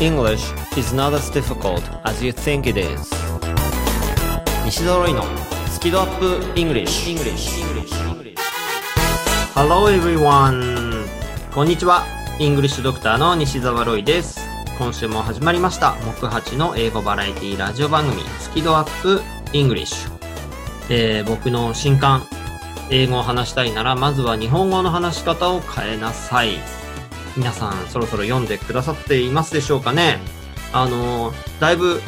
English is not as difficult as you think it is. 西澤ロイのスキドアップ English, English. Hello everyone. こんにちは。イングリッシュドクターの西澤ロイです。今週も始まりました。木八の英語バラエティラジオ番組スキドアップ English、えー、僕の新刊英語を話したいならまずは日本語の話し方を変えなさい皆さんそろそろ読んでくださっていますでしょうかねあのだいぶ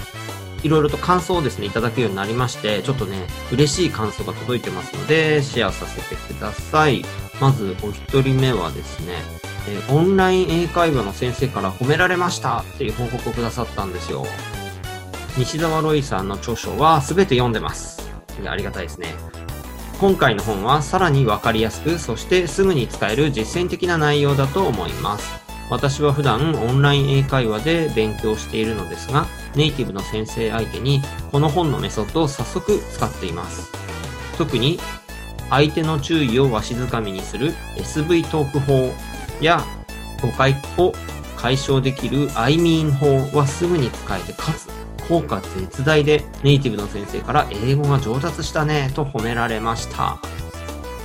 いろいろと感想をですね、いただくようになりまして、ちょっとね、嬉しい感想が届いてますので、シェアさせてください。まず、お一人目はですね、えー、オンライン英会話の先生から褒められましたっていう報告をくださったんですよ。西澤ロイさんの著書は全て読んでます。ありがたいですね。今回の本はさらにわかりやすく、そしてすぐに使える実践的な内容だと思います。私は普段オンライン英会話で勉強しているのですが、ネイティブの先生相手にこの本のメソッドを早速使っています。特に相手の注意をわしづかみにする SV トーク法や誤解を解消できる I mean 法はすぐに使えてかつ効果絶大でネイティブの先生から英語が上達したねと褒められました。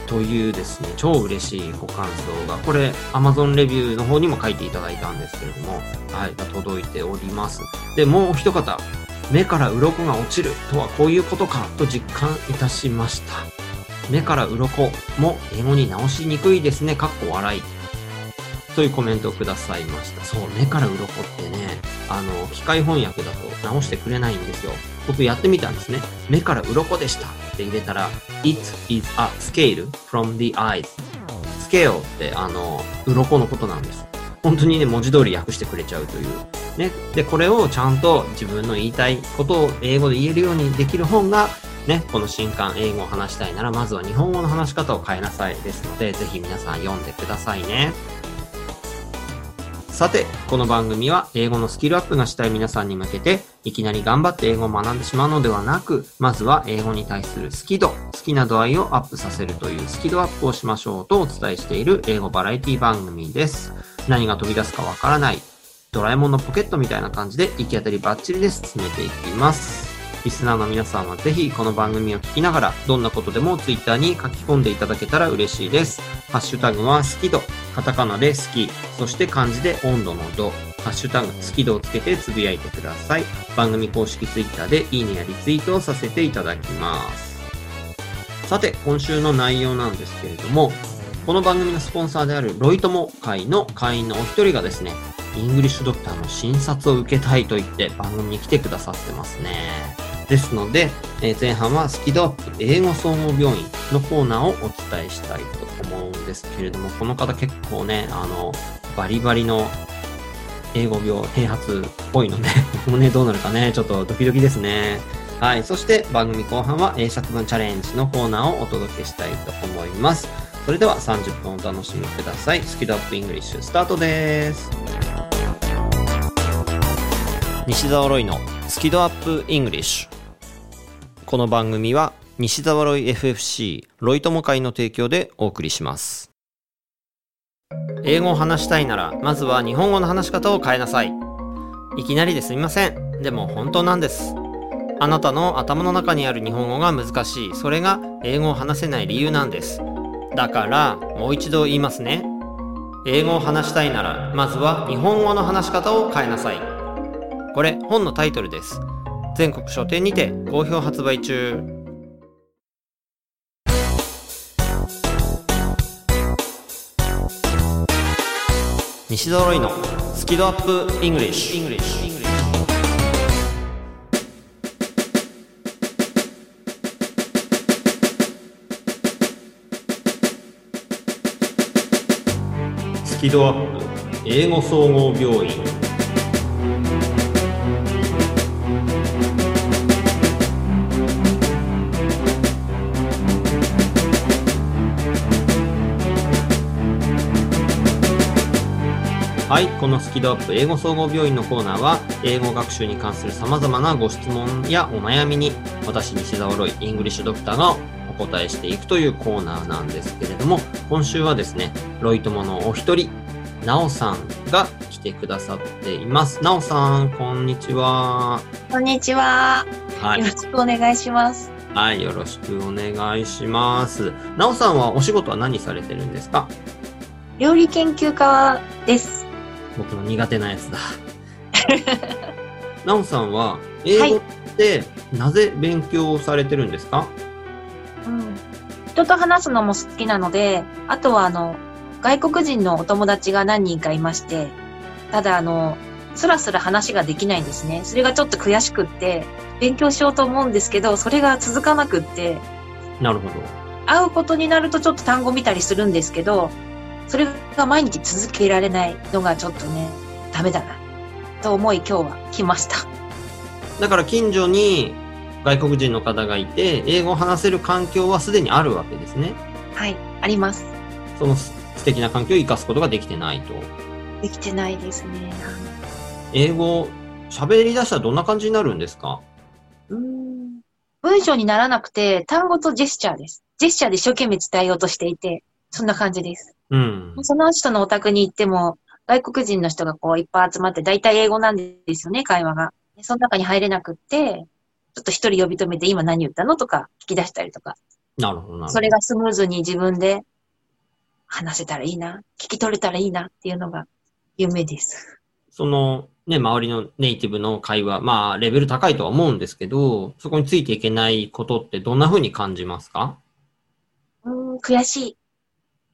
というですね、超嬉しいご感想が、これ Amazon レビューの方にも書いていただいたんですけれども、はい、届いております。で、もう一方、目から鱗が落ちるとはこういうことかと実感いたしました。目から鱗も英語に直しにくいですね、かっこ笑い。というコメントをくださいました。そう、目から鱗ってね、あの、機械翻訳だと直してくれないんですよ。僕やってみたんですね。目から鱗でしたって入れたら、It is a scale from the eyes. スケールってあの、鱗のことなんです。本当にね、文字通り訳してくれちゃうという。ね。で、これをちゃんと自分の言いたいことを英語で言えるようにできる本が、ね、この新刊英語を話したいなら、まずは日本語の話し方を変えなさいですので、ぜひ皆さん読んでくださいね。さて、この番組は英語のスキルアップがしたい皆さんに向けて、いきなり頑張って英語を学んでしまうのではなく、まずは英語に対する好き度、好きな度合いをアップさせるというスキルアップをしましょうとお伝えしている英語バラエティ番組です。何が飛び出すかわからない、ドラえもんのポケットみたいな感じで行き当たりバッチリで進めていきます。リスナーの皆さんはぜひこの番組を聞きながら、どんなことでも Twitter に書き込んでいただけたら嬉しいです。ハッシュタグは好き度、カタカナで好き、そして漢字で温度の度、ハッシュタグ好き度をつけてつぶやいてください。番組公式 Twitter でいいねやリツイートをさせていただきます。さて、今週の内容なんですけれども、この番組のスポンサーであるロイトモ会の会員のお一人がですね、イングリッシュドクターの診察を受けたいと言って番組に来てくださってますね。ですので、えー、前半はスキドアップ英語総合病院のコーナーをお伝えしたいと思うんですけれども、この方結構ね、あの、バリバリの英語病併発っぽいので、僕 もね、どうなるかね、ちょっとドキドキですね。はい。そして番組後半は英作文チャレンジのコーナーをお届けしたいと思います。それでは30分お楽しみください。スキドアップイングリッシュスタートです。西澤ロイのスキドアップイングリッシュ。この番組は西澤ロイ FFC ロイ友会の提供でお送りします。英語を話したいならまずは日本語の話し方を変えなさい。いきなりですみません。でも本当なんです。あなたの頭の中にある日本語が難しい。それが英語を話せない理由なんです。だからもう一度言いますね。英語を話したいならまずは日本語の話し方を変えなさい。これ本のタイトルです。全国書店にて好評発売中。西揃いのスキドアップイングリッシュ。スキドアップ。英語総合病院。はい、このスキドアップ英語総合病院のコーナーは、英語学習に関する様々なご質問やお悩みに、私、西澤ロイ、イングリッシュドクターがお答えしていくというコーナーなんですけれども、今週はですね、ロイ友のお一人、なおさんが来てくださっています。なおさん、こんにちは。こんにちは。はいよろ。しくお願いします。はい、よろしくお願いします。なおさんはお仕事は何されてるんですか？料理研究家です。僕の苦手なやつだ。なおさんは、英語ってなぜ勉強されてるんですか、うん。人と話すのも好きなので、あとはあの、外国人のお友達が何人かいまして、ただあの、スラスラ話ができないんですね。それがちょっと悔しくって、勉強しようと思うんですけど、それが続かなくって、なるほど。会うことになるとちょっと単語見たりするんですけど、それが毎日続けられないのがちょっとね、ダメだな。と思い今日は来ました。だから近所に外国人の方がいて、英語を話せる環境はすでにあるわけですね。はい、あります。その素敵な環境を生かすことができてないと。できてないですね。英語、喋り出したらどんな感じになるんですか？うーん文章にならなくて、単語とジェスチャーです。ジェスチャーで一生懸命伝えようとしていて、そんな感じです。うん。その人のお宅に行っても、外国人の人がこういっぱい集まって、大体英語なんですよね、会話が。でその中に入れなくって、ちょっと一人呼び止めて今何言ったのとか聞き出したりとか、なるほど、なるほど。それがスムーズに自分で話せたらいいな、聞き取れたらいいなっていうのが夢です。その、ね、周りのネイティブの会話、まあ、レベル高いとは思うんですけど、そこについていけないことってどんな風に感じますか？うーん、悔しい。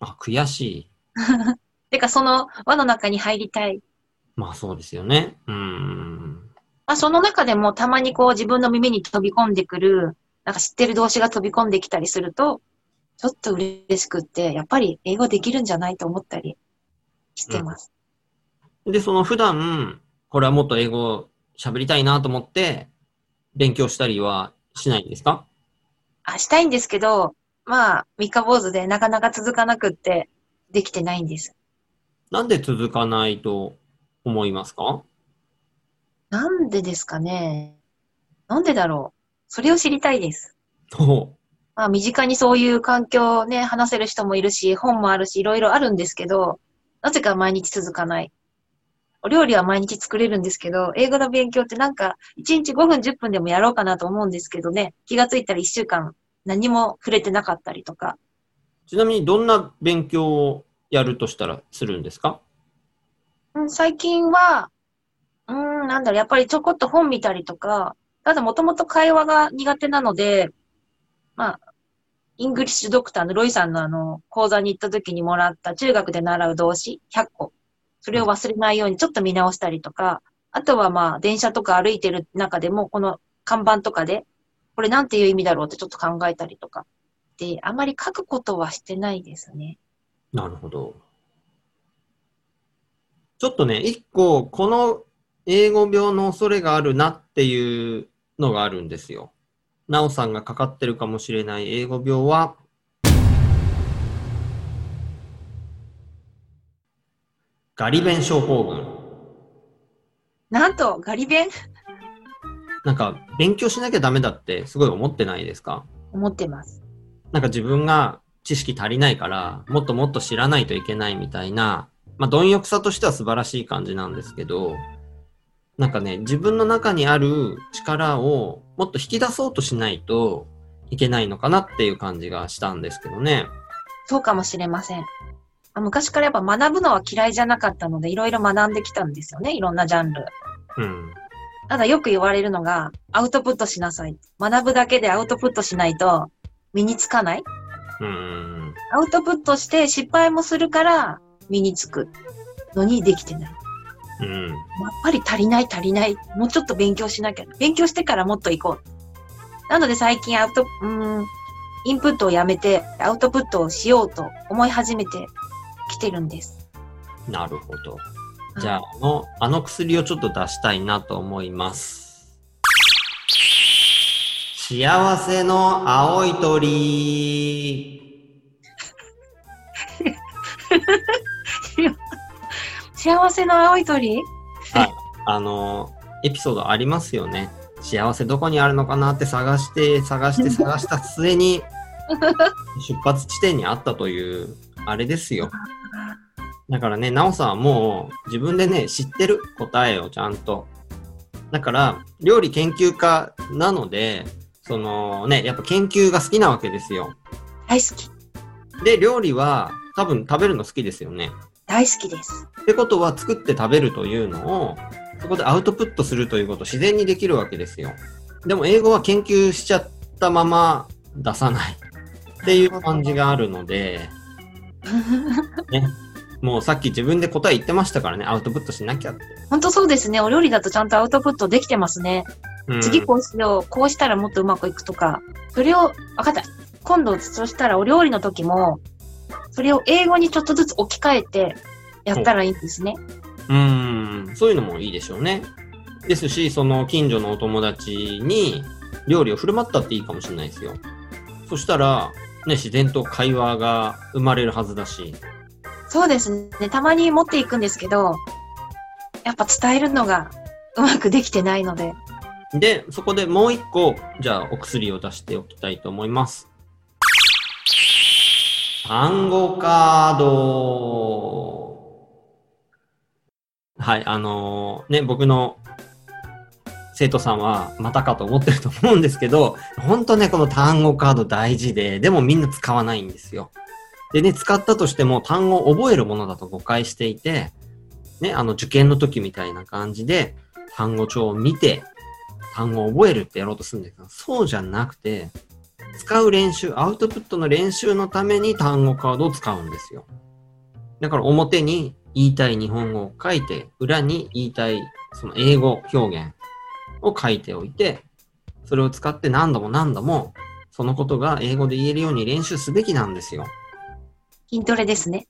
あ、悔しい。てか、その輪の中に入りたい。まあ、そうですよね。うん。まあ、その中でもたまにこう自分の耳に飛び込んでくる、なんか知ってる動詞が飛び込んできたりすると、ちょっと嬉しくって、やっぱり英語できるんじゃないと思ったりしてます。で、その普段、これはもっと英語喋りたいなと思って、勉強したりはしないんですか？あ、したいんですけど、まあ、三日坊主でなかなか続かなくって、できてないんです。なんで続かないと思いますか？なんでですかね？なんでだろう？それを知りたいです。ほまあ、身近にそういう環境をね、話せる人もいるし、本もあるし、いろいろあるんですけど、なぜか毎日続かない。お料理は毎日作れるんですけど、英語の勉強ってなんか、1日5分10分でもやろうかなと思うんですけどね、気がついたら1週間何も触れてなかったりとか。うちなみにどんな勉強をやるとしたらするんですか？うん、最近は、うーん、なんだろう、やっぱりちょこっと本見たりとか、ただもともと会話が苦手なので、まあ、イングリッシュドクターのロイさんのあの、講座に行った時にもらった中学で習う動詞100個。それを忘れないようにちょっと見直したりとか、あとはまあ、電車とか歩いてる中でも、この看板とかで、これなんていう意味だろうってちょっと考えたりとか。で、あまり書くことはしてないですね。なるほど。ちょっとね、一個、この英語病の恐れがあるなっていうのがあるんですよ。なおさんがかかってるかもしれない英語病は、ガリ弁症候群。なんと、ガリ弁なんか、勉強しなきゃダメだってすごい思ってないですか？思ってます。なんか自分が知識足りないから、もっともっと知らないといけないみたいな、まあ、貪欲さとしては素晴らしい感じなんですけど、なんかね、自分の中にある力をもっと引き出そうとしないといけないのかなっていう感じがしたんですけどね。そうかもしれません。あ昔からやっぱ学ぶのは嫌いじゃなかったので、いろいろ学んできたんですよね。いろんなジャンル。うん。ただよく言われるのが、アウトプットしなさい。学ぶだけでアウトプットしないと身につかない。うん。アウトプットして失敗もするから身につくのにできてない。うん。やっぱり足りない足りない。もうちょっと勉強しなきゃ。勉強してからもっと行こう。なので最近アウト、うーん、インプットをやめてアウトプットをしようと思い始めてきてるんです。なるほど。じゃあ、あの、あの薬をちょっと出したいなと思います。幸せの青い鳥。幸せの青い鳥？あの、エピソードありますよね。幸せどこにあるのかなって探して、探して、探した末に、出発地点にあったという、あれですよ。だからね、なおさんはもう自分でね、知ってる答えをちゃんと。だから、料理研究家なので、そのね、やっぱ研究が好きなわけですよ。大好き。で、料理は多分食べるの好きですよね。大好きです。ってことは作って食べるというのを、そこでアウトプットするということ自然にできるわけですよ。でも英語は研究しちゃったまま出さないっていう感じがあるので、ね、もうさっき自分で答え言ってましたからね、アウトプットしなきゃって。本当そうですね。お料理だとちゃんとアウトプットできてますね。うん次こうしよう、こうしたらもっとうまくいくとか、それを、わかった。今度、そしたらお料理の時も、それを英語にちょっとずつ置き換えてやったらいいんですね。うん、そういうのもいいでしょうね。ですし、その近所のお友達に料理を振る舞ったっていいかもしれないですよ。そしたら、ね、自然と会話が生まれるはずだし。そうですね。たまに持っていくんですけど、やっぱ伝えるのがうまくできてないので。で、そこでもう一個、じゃあお薬を出しておきたいと思います。単語カード。はい、あのーね、僕の生徒さんはまたかと思ってると思うんですけど、本当ね、この単語カード大事で、でもみんな使わないんですよ。でね、使ったとしても単語を覚えるものだと誤解していて、ね、あの受験の時みたいな感じで、単語帳を見て、単語を覚えるってやろうとするんだけど、そうじゃなくて、使う練習、アウトプットの練習のために単語カードを使うんですよ。だから表に言いたい日本語を書いて、裏に言いたいその英語表現を書いておいて、それを使って何度も何度も、そのことが英語で言えるように練習すべきなんですよ。筋トレですね。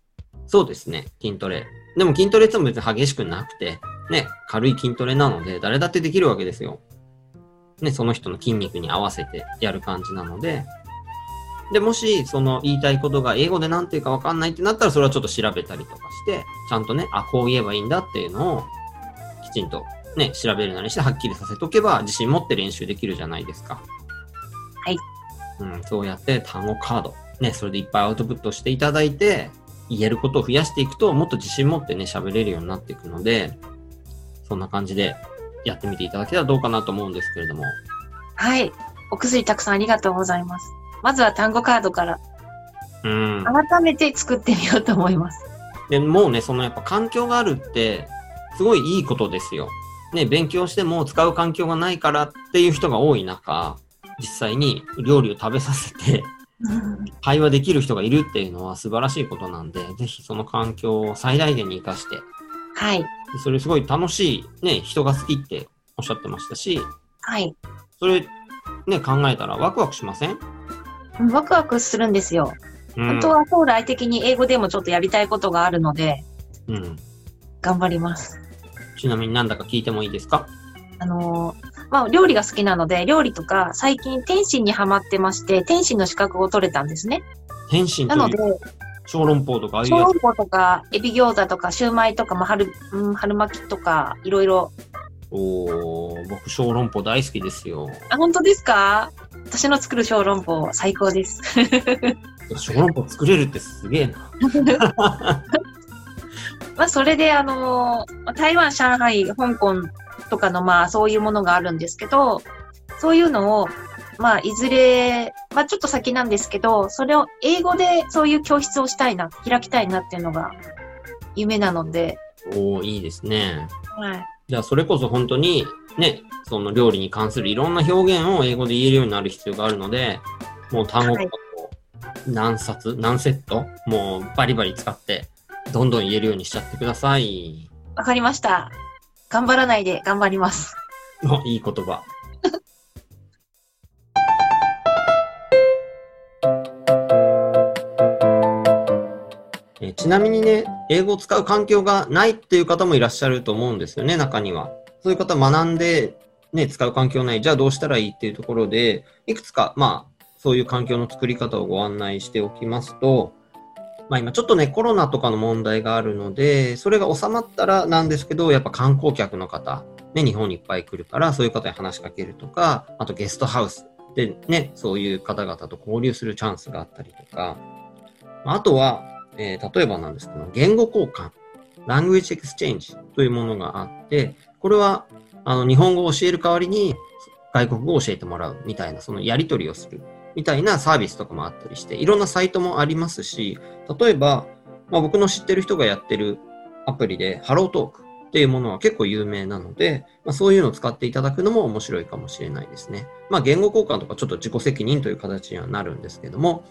そうですね、筋トレ。でも筋トレっても別に激しくなくて、ね、軽い筋トレなので、誰だってできるわけですよ。ね、その人の筋肉に合わせてやる感じなので、で、もし、その言いたいことが英語で何て言うかわかんないってなったら、それはちょっと調べたりとかして、ちゃんとね、あ、こう言えばいいんだっていうのを、きちんとね、調べるなりして、はっきりさせとけば、自信持って練習できるじゃないですか。はい。うん、そうやって単語カード、ね、それでいっぱいアウトプットしていただいて、言えることを増やしていくと、もっと自信持ってね、喋れるようになっていくので、そんな感じでやってみていただけたらどうかなと思うんですけれども。はい。お薬たくさんありがとうございます。まずは単語カードからうん。改めて作ってみようと思います。で、もうね、そのやっぱ環境があるって、すごいいいことですよ。ね、勉強しても使う環境がないからっていう人が多い中、実際に料理を食べさせて、会話できる人がいるっていうのは素晴らしいことなんで、ぜひその環境を最大限に活かして、はい。でそれすごい楽しい、ね、人が好きっておっしゃってましたし、はい。それね、考えたらワクワクしません？うんワクワクするんですよ。うん本当は将来的に英語でもちょっとやりたいことがあるので、うん。頑張ります。ちなみになんだか聞いてもいいですか？あのーまあ、料理が好きなので、料理とか、最近、天津にハマってまして、天津の資格を取れたんですね。天津となので小籠包とかああいうや小籠包とか、エビ餃子とか、シューマイとか、まあ、春、うん、春巻きとか、いろいろ。つ。おー、僕小籠包大好きですよ。あ、本当ですか？私の作る小籠包、最高です。小籠包作れるってすげえな。まあ、それで、あのーまあ台湾、上海、香港とかの、まあ、そういうものがあるんですけど、そういうのを、まあ、いずれ、まあ、ちょっと先なんですけど、それを英語でそういう教室をしたいな、開きたいなっていうのが夢なので、おー、いいですね。はい。じゃあそれこそ本当にね、その料理に関するいろんな表現を英語で言えるようになる必要があるので、もう単語はいを何冊、何セット、もうバリバリ使って、どんどん言えるようにしちゃってください。わかりました。頑張らないで頑張ります。いい言葉。えちなみにね、英語を使う環境がないっていう方もいらっしゃると思うんですよね、中には。そういう方学んで、ね、使う環境ない、じゃあどうしたらいいっていうところで、いくつか、まあ、そういう環境の作り方をご案内しておきますと、まあ今ちょっとね、コロナとかの問題があるので、それが収まったらなんですけど、やっぱ観光客の方、ね、日本にいっぱい来るから、そういう方に話しかけるとか、あとゲストハウスでね、そういう方々と交流するチャンスがあったりとか、あとは、えー例えばなんですけど、言語交換、language exchange というものがあって、これは、あの、日本語を教える代わりに、外国語を教えてもらうみたいな、そのやり取りをする。みたいなサービスとかもあったりして、いろんなサイトもありますし、例えば、まあ、僕の知ってる人がやってるアプリで、ハロートークっていうものは結構有名なので、まあ、そういうのを使っていただくのも面白いかもしれないですね。まあ、言語交換とかちょっと自己責任という形にはなるんですけども、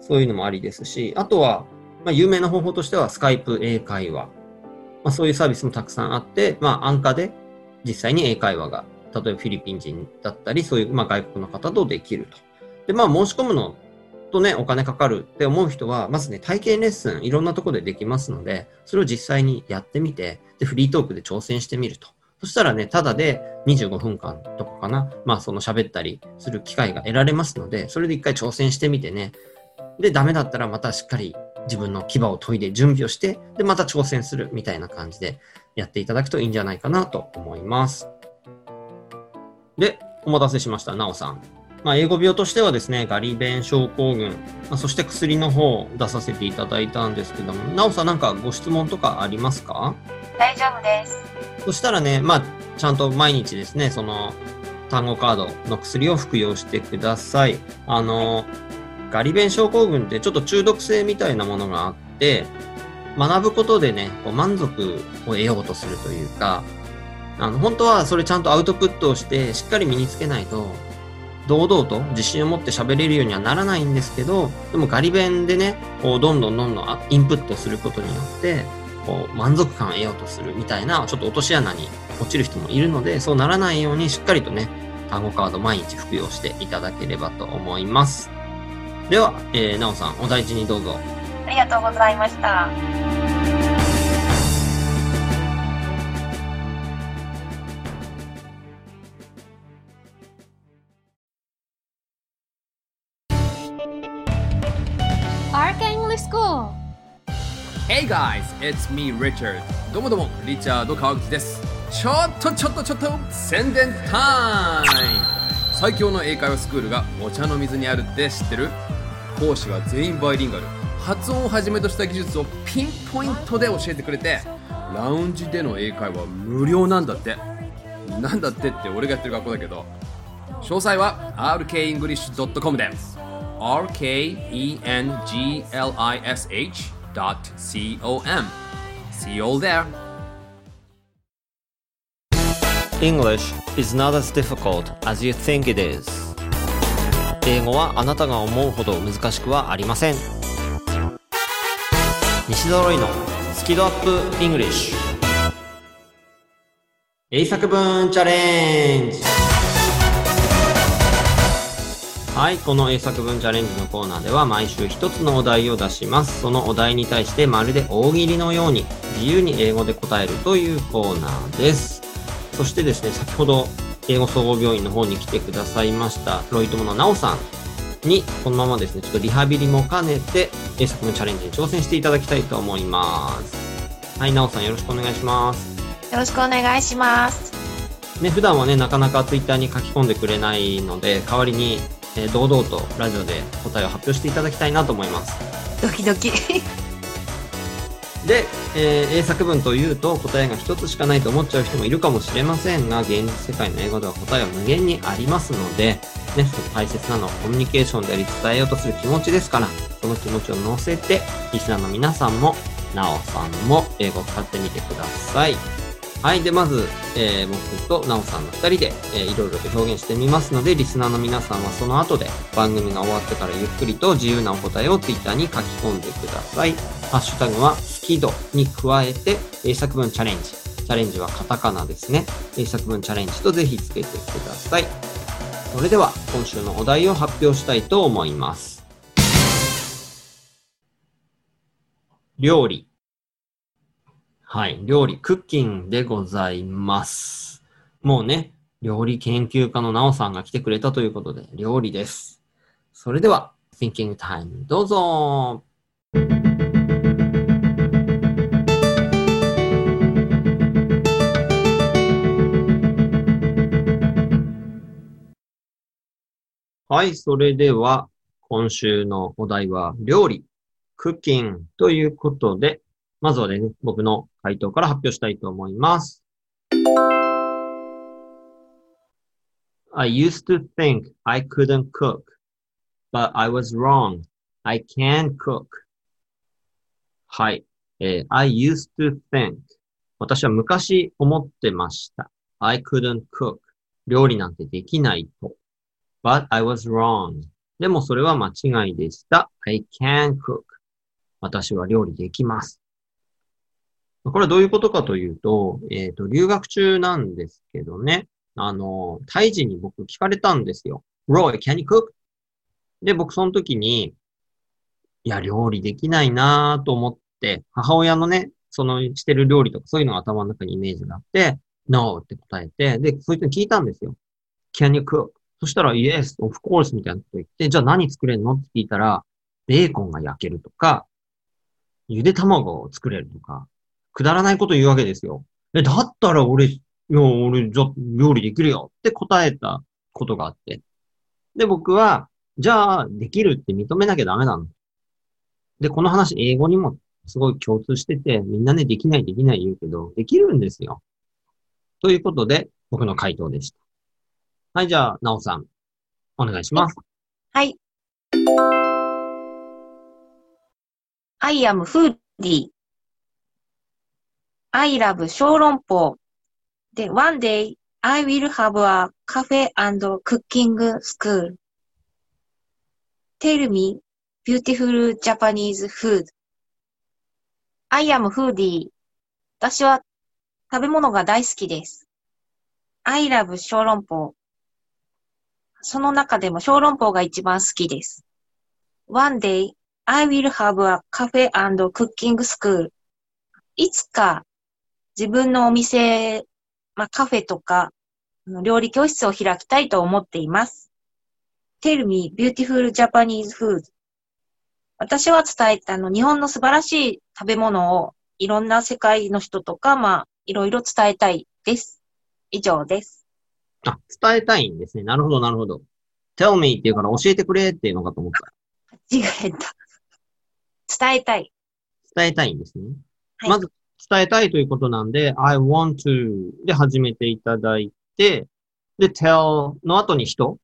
そういうのもありですし、あとは、まあ、有名な方法としては、スカイプ英会話。まあ、そういうサービスもたくさんあって、まあ、安価で実際に英会話が、例えばフィリピン人だったり、そういう、まあ、外国の方とできると。で、まあ、申し込むのとね、お金かかるって思う人は、まずね、体験レッスン、いろんなとこでできますので、それを実際にやってみて、で、フリートークで挑戦してみると。そしたらね、ただで25分間とかかな、まあ、その喋ったりする機会が得られますので、それで一回挑戦してみてね、で、ダメだったらまたしっかり自分の牙を研いで準備をして、で、また挑戦するみたいな感じでやっていただくといいんじゃないかなと思います。で、お待たせしました、なおさん。まあ、英語病としてはですね、ガリ弁症候群、まあ、そして薬の方を出させていただいたんですけども、なおさんなんかご質問とかありますか？大丈夫です。そしたらね、まあ、ちゃんと毎日ですね、その単語カードの薬を服用してください。あの、ガリ弁症候群ってちょっと中毒性みたいなものがあって、学ぶことでね、こう満足を得ようとするというか、あの、本当はそれちゃんとアウトプットをして、しっかり身につけないと、堂々と自信を持って喋れるようにはならないんですけど、でもガリ弁でね、こうどんどんどんどんインプットすることによって、こう満足感を得ようとするみたいな、ちょっと落とし穴に落ちる人もいるので、そうならないようにしっかりとね、単語カード毎日服用していただければと思います。では、えー、なおさん、お大事にどうぞ。ありがとうございました。Arca English School Hey guys, it's me Richard. どうもどうも、リチャード川口です。ちょっとちょっとちょっと宣伝タイム。最強の英会話スクールがお茶の水にあるって知ってる？講師は全員バイリンガル。発音をはじめとした技術をピンポイントで教えてくれてラウンジでの英会話無料なんだって。なんだってって俺がやってる学校だけど。詳細は rkenglish.com で。rkenglish.com See you all there English is not as difficult as you think it is. 英語はあなたが思うほど難しくはありません。西揃いのスキドアップ English 英作文チャレンジはい、この英作文チャレンジのコーナーでは毎週一つのお題を出します。そのお題に対してまるで大喜利のように自由に英語で答えるというコーナーです。そしてですね、先ほど英語総合病院の方に来てくださいましたロイ友のなおさんにこのままですね、ちょっとリハビリも兼ねて英作文チャレンジに挑戦していただきたいと思います。はい、なおさんよろしくお願いします。よろしくお願いします。ね、普段はね、なかなかツイッターに書き込んでくれないので、代わりに、えー堂々とラジオで答えを発表していただきたいなと思います。ドキドキ。で、えー英作文というと答えが一つしかないと思っちゃう人もいるかもしれませんが、現実世界の英語では答えは無限にありますので、ね、その大切なのはコミュニケーションであり伝えようとする気持ちですから、その気持ちを乗せて、リスナーの皆さんも、なおさんも英語を使ってみてください。はい。で、まず、えー僕となおさんの二人で、えーいろいろと表現してみますので、リスナーの皆さんはその後で番組が終わってからゆっくりと自由なお答えをツイッターに書き込んでください。ハッシュタグは、スキドに加えて、英作文チャレンジ。チャレンジはカタカナですね。英作文チャレンジとぜひつけてください。それでは、今週のお題を発表したいと思います。料理。はい。料理、クッキンでございます。もうね、料理研究家のなおさんが来てくれたということで、料理です。それでは、Thinking Time、どうぞ。はい。それでは、今週のお題は料理。cooking ということで、まずはね、僕の回答から発表したいと思います。I used to think I couldn't cook, but I was wrong. I can cook. はい。えー I used to think 私は昔思ってました。I couldn't cook. 料理なんてできないと。But I was wrong. でもそれは間違いでした。I can cook. 私は料理できます。これはどういうことかというと、えっ、と、留学中なんですけどね。あの、タイ人に僕聞かれたんですよ。Roy, can you cook? で、僕その時に、いや、料理できないなと思って、母親のね、そのしてる料理とかそういうのが頭の中にイメージがあって、No って答えて、で、そいつに聞いたんですよ。Can you cook? そしたら、Yes, of course みたいなこと言って、じゃあ何作れるの？って聞いたら、ベーコンが焼けるとか、ゆで卵を作れるとか、くだらないこと言うわけですよ。え、だったら俺、いや、俺、じゃ、料理できるよって答えたことがあって。で、僕は、じゃあ、できるって認めなきゃダメなの。で、この話、英語にもすごい共通してて、みんなね、できない、できない言うけど、できるんですよ。ということで、僕の回答でした。はい、じゃあ、なおさん、お願いします。はい。I am foodie. I love 小籠包。で、one day I will have a cafe and cooking school. Tell me beautiful Japanese food. I am foodie. 私は食べ物が大好きです。I love 小籠包。その中でも小籠包が一番好きです。One day, I will have a cafe and cooking school. いつか自分のお店、まあ、カフェとか料理教室を開きたいと思っています。Tell me beautiful Japanese food. 私は伝えたあの日本の素晴らしい食べ物をいろんな世界の人とか、まあ、いろいろ伝えたいです。以上です。あ、伝えたいんですね。なるほど、なるほど。tell me っていうから教えてくれっていうのかと思った。間違えた。伝えたい。伝えたいんですね。はいまず、伝えたいということなんで、I want to で始めていただいて、で、tell の後に人、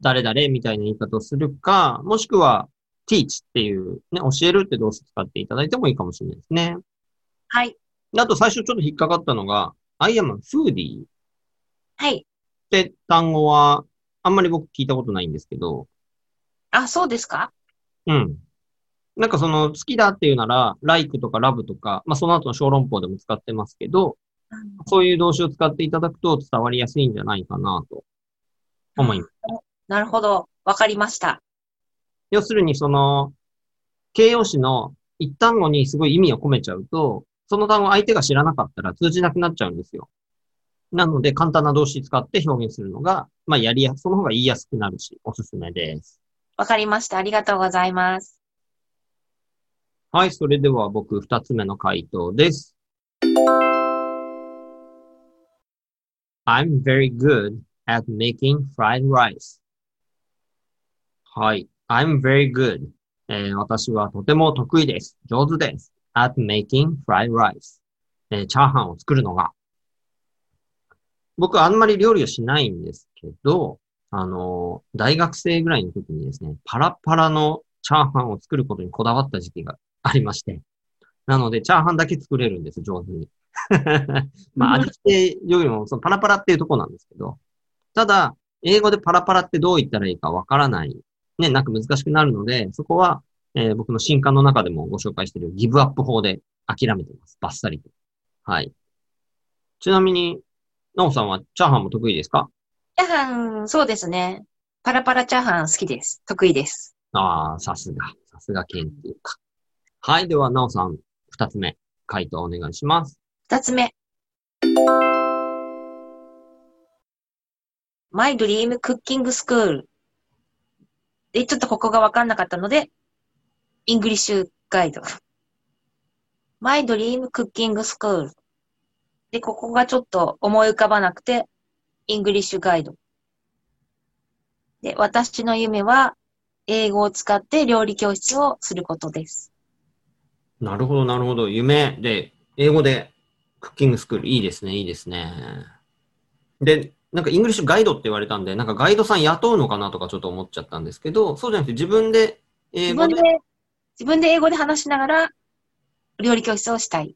誰々みたいな言い方をするか、もしくは teach っていう、ね、教えるって動詞使っていただいてもいいかもしれないですね。はい。であと最初ちょっと引っかかったのが、I am a foodie っはい。て単語は、あんまり僕聞いたことないんですけど、あ、そうですか？うん。なんかその好きだっていうなら、like とか love とか、まあその後の小籠包でも使ってますけど、そういう動詞を使っていただくと伝わりやすいんじゃないかなと思います。なるほど。わかりました。要するにその、形容詞の一単語にすごい意味を込めちゃうと、その単語相手が知らなかったら通じなくなっちゃうんですよ。なので簡単な動詞使って表現するのが、まあやりやす、その方が言いやすくなるし、おすすめです。わかりました。ありがとうございます。はい、それでは僕二つ目の回答です。I'm very good at making fried rice. はい。I'm very good. えー私はとても得意です。上手です。at making fried rice. えーチャーハンを作るのが。僕あんまり料理をしないんですけど、あのー大学生ぐらいの時にですね、パラパラのチャーハンを作ることにこだわった時期がありまして。なので、チャーハンだけ作れるんです、上手に。まあ、味付けよりも、そのパラパラっていうところなんですけど、ただ、英語でパラパラってどう言ったらいいかわからない、ね、なんか難しくなるので、そこは、えー僕の新刊の中でもご紹介しているギブアップ法で諦めてます。バッサリと。はい。ちなみに、なおさんはチャーハンも得意ですか？チャーハン、そうですね。パラパラチャーハン好きです。得意です。ああ、さすが。さすが研究家。はい。では、なおさん、二つ目、回答お願いします。二つ目。My Dream Cooking School。で、ちょっとここがわかんなかったので、 English guide。My Dream Cooking School。で、ここがちょっと思い浮かばなくて、 English guide。で、私の夢は、英語を使って料理教室をすることです。なるほど、なるほど。夢で、英語でクッキングスクール、いいですね、いいですね。で、なんか English guide って言われたんで、なんかガイドさん雇うのかなとかちょっと思っちゃったんですけど、そうじゃなくて自分で英語で自分で、自分で英語で話しながら、料理教室をしたい。っ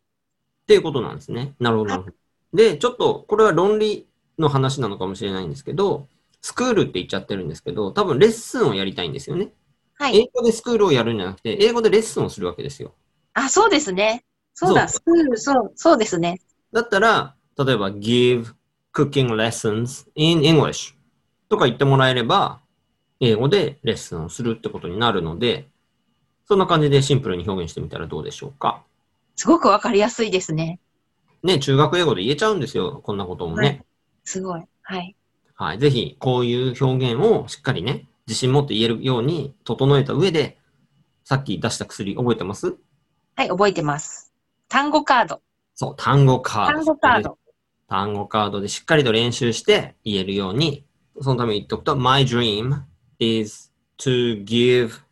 ていうことなんですね。なるほど、なるほど。で、ちょっと、これは論理の話なのかもしれないんですけど、スクールって言っちゃってるんですけど、多分レッスンをやりたいんですよね。はい。英語でスクールをやるんじゃなくて、英語でレッスンをするわけですよ。あ、そうですね。そうだ、そスクール、そう、そうですね。だったら、例えば give cooking lessons in English とか言ってもらえれば、英語でレッスンをするってことになるので、そんな感じでシンプルに表現してみたらどうでしょうか？すごくわかりやすいですね。ね、中学英語で言えちゃうんですよ。こんなこともね。はいすごい。はい。はい。ぜひ、こういう表現をしっかりね、自信持って言えるように整えた上で、さっき出した薬覚えてます？はい、覚えてます。単語カード。そう、単語カード。単語カード。単語カードでしっかりと練習して言えるように、そのために言っておくと、My dream is to give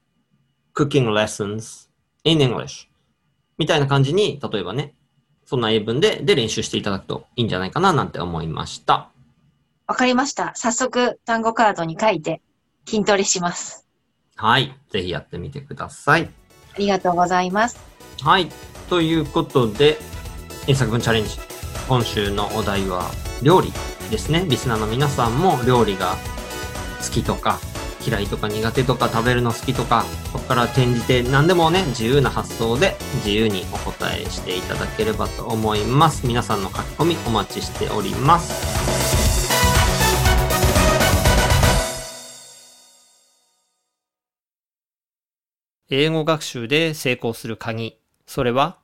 cooking lessons in English みたいな感じに、例えばね、そんな英文でで練習していただくといいんじゃないかななんて思いました。わかりました。早速、単語カードに書いて、筋トレします。はい。ぜひやってみてください。ありがとうございます。はい。ということで、英作文チャレンジ。今週のお題は料理ですね。リスナーの皆さんも料理が好きとか、嫌いとか苦手とか食べるの好きとか、そこから転じて何でもね、自由な発想で自由にお答えしていただければと思います。皆さんの書き込みお待ちしております。英語学習で成功する鍵。それは、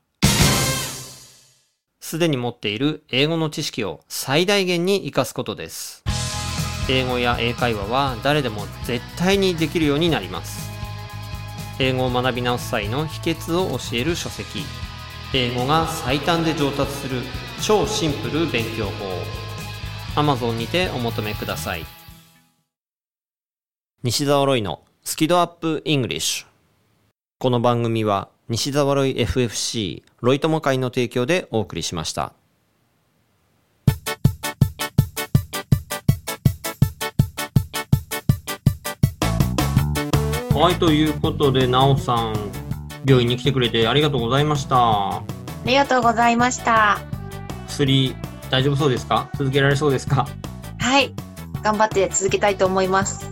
すでに持っている英語の知識を最大限に活かすことです。英語や英会話は誰でも絶対にできるようになります。英語を学び直す際の秘訣を教える書籍。英語が最短で上達する超シンプル勉強法。Amazon にてお求めください。西澤ロイのスキドアップイングリッシュ。この番組は西澤ロイ FFC ロイ友会の提供でお送りしました。はい、ということで、なおさん、病院に来てくれてありがとうございました。ありがとうございました。薬、大丈夫そうですか？続けられそうですか？はい。頑張って続けたいと思います。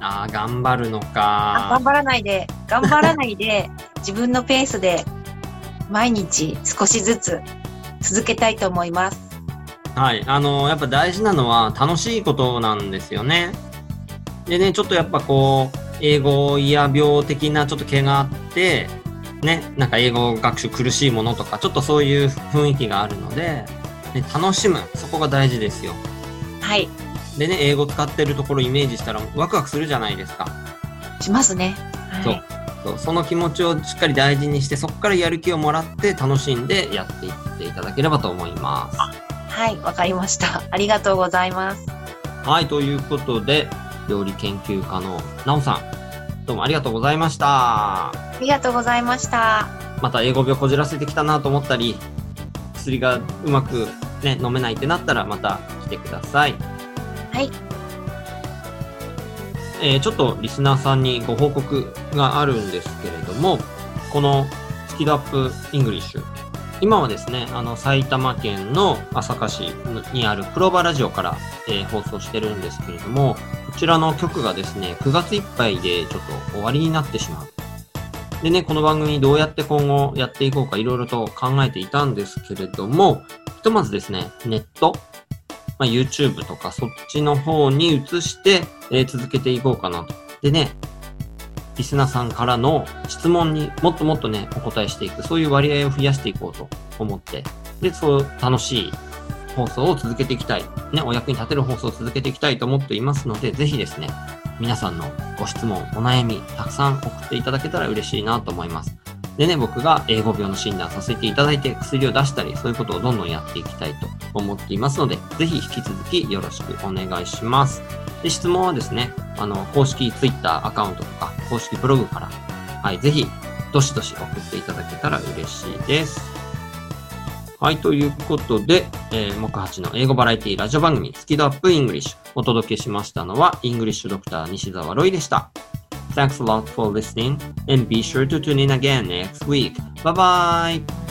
ああ、頑張るのあか頑。張らないで、頑張らないで、自分のペースで、毎日少しずつ続けたいと思います。はい。あの、やっぱ大事なのは楽しいことなんですよね。でね、ちょっとやっぱこう、英語や病的なちょっと毛があって、ね、なんか英語学習苦しいものとか、ちょっとそういう雰囲気があるので、ね、楽しむ。そこが大事ですよ。はい。でね、英語使ってるところイメージしたらワクワクするじゃないですか。しますね。そうはい。そうその気持ちをしっかり大事にして、そこからやる気をもらって楽しんでやっていっていただければと思います。はい。わかりました。ありがとうございます。はい、ということで、料理研究家のなおさん、どうもありがとうございました。ありがとうございました。また英語病こじらせてきたなと思ったり、薬がうまくね、飲めないってなったらまた来てください。はい。えーちょっとリスナーさんにご報告があるんですけれども、このスキルアップイングリッシュ。今はですね、あの、埼玉県の朝霞市にあるプロバラジオから、えー放送してるんですけれども、こちらの曲がですね、9月いっぱいでちょっと終わりになってしまう。でね、この番組どうやって今後やっていこうかいろいろと考えていたんですけれども、ひとまずですね、ネット、まあ、YouTube とかそっちの方に移して、えー続けていこうかなと。でね、リスナーさんからの質問にもっともっとね、お答えしていく、そういう割合を増やしていこうと思って、で、そう楽しい放送を続けていきたい。ね、お役に立てる放送を続けていきたいと思っていますので、ぜひですね、皆さんのご質問、お悩み、たくさん送っていただけたら嬉しいなと思います。でね、僕が英語病の診断させていただいて薬を出したり、そういうことをどんどんやっていきたいと思っていますので、ぜひ引き続きよろしくお願いします。で、質問はですね、あの、公式 Twitter アカウントとか、公式ブログから、はい、ぜひ、どしどし送っていただけたら嬉しいです。はい、ということで、えー、木八の英語バラエティラジオ番組、スキ度アップイングリッシュ。お届けしましたのは、イングリッシュドクター西澤ロイでした。Thanks a lot for listening, and be sure to tune in again next week. Bye bye!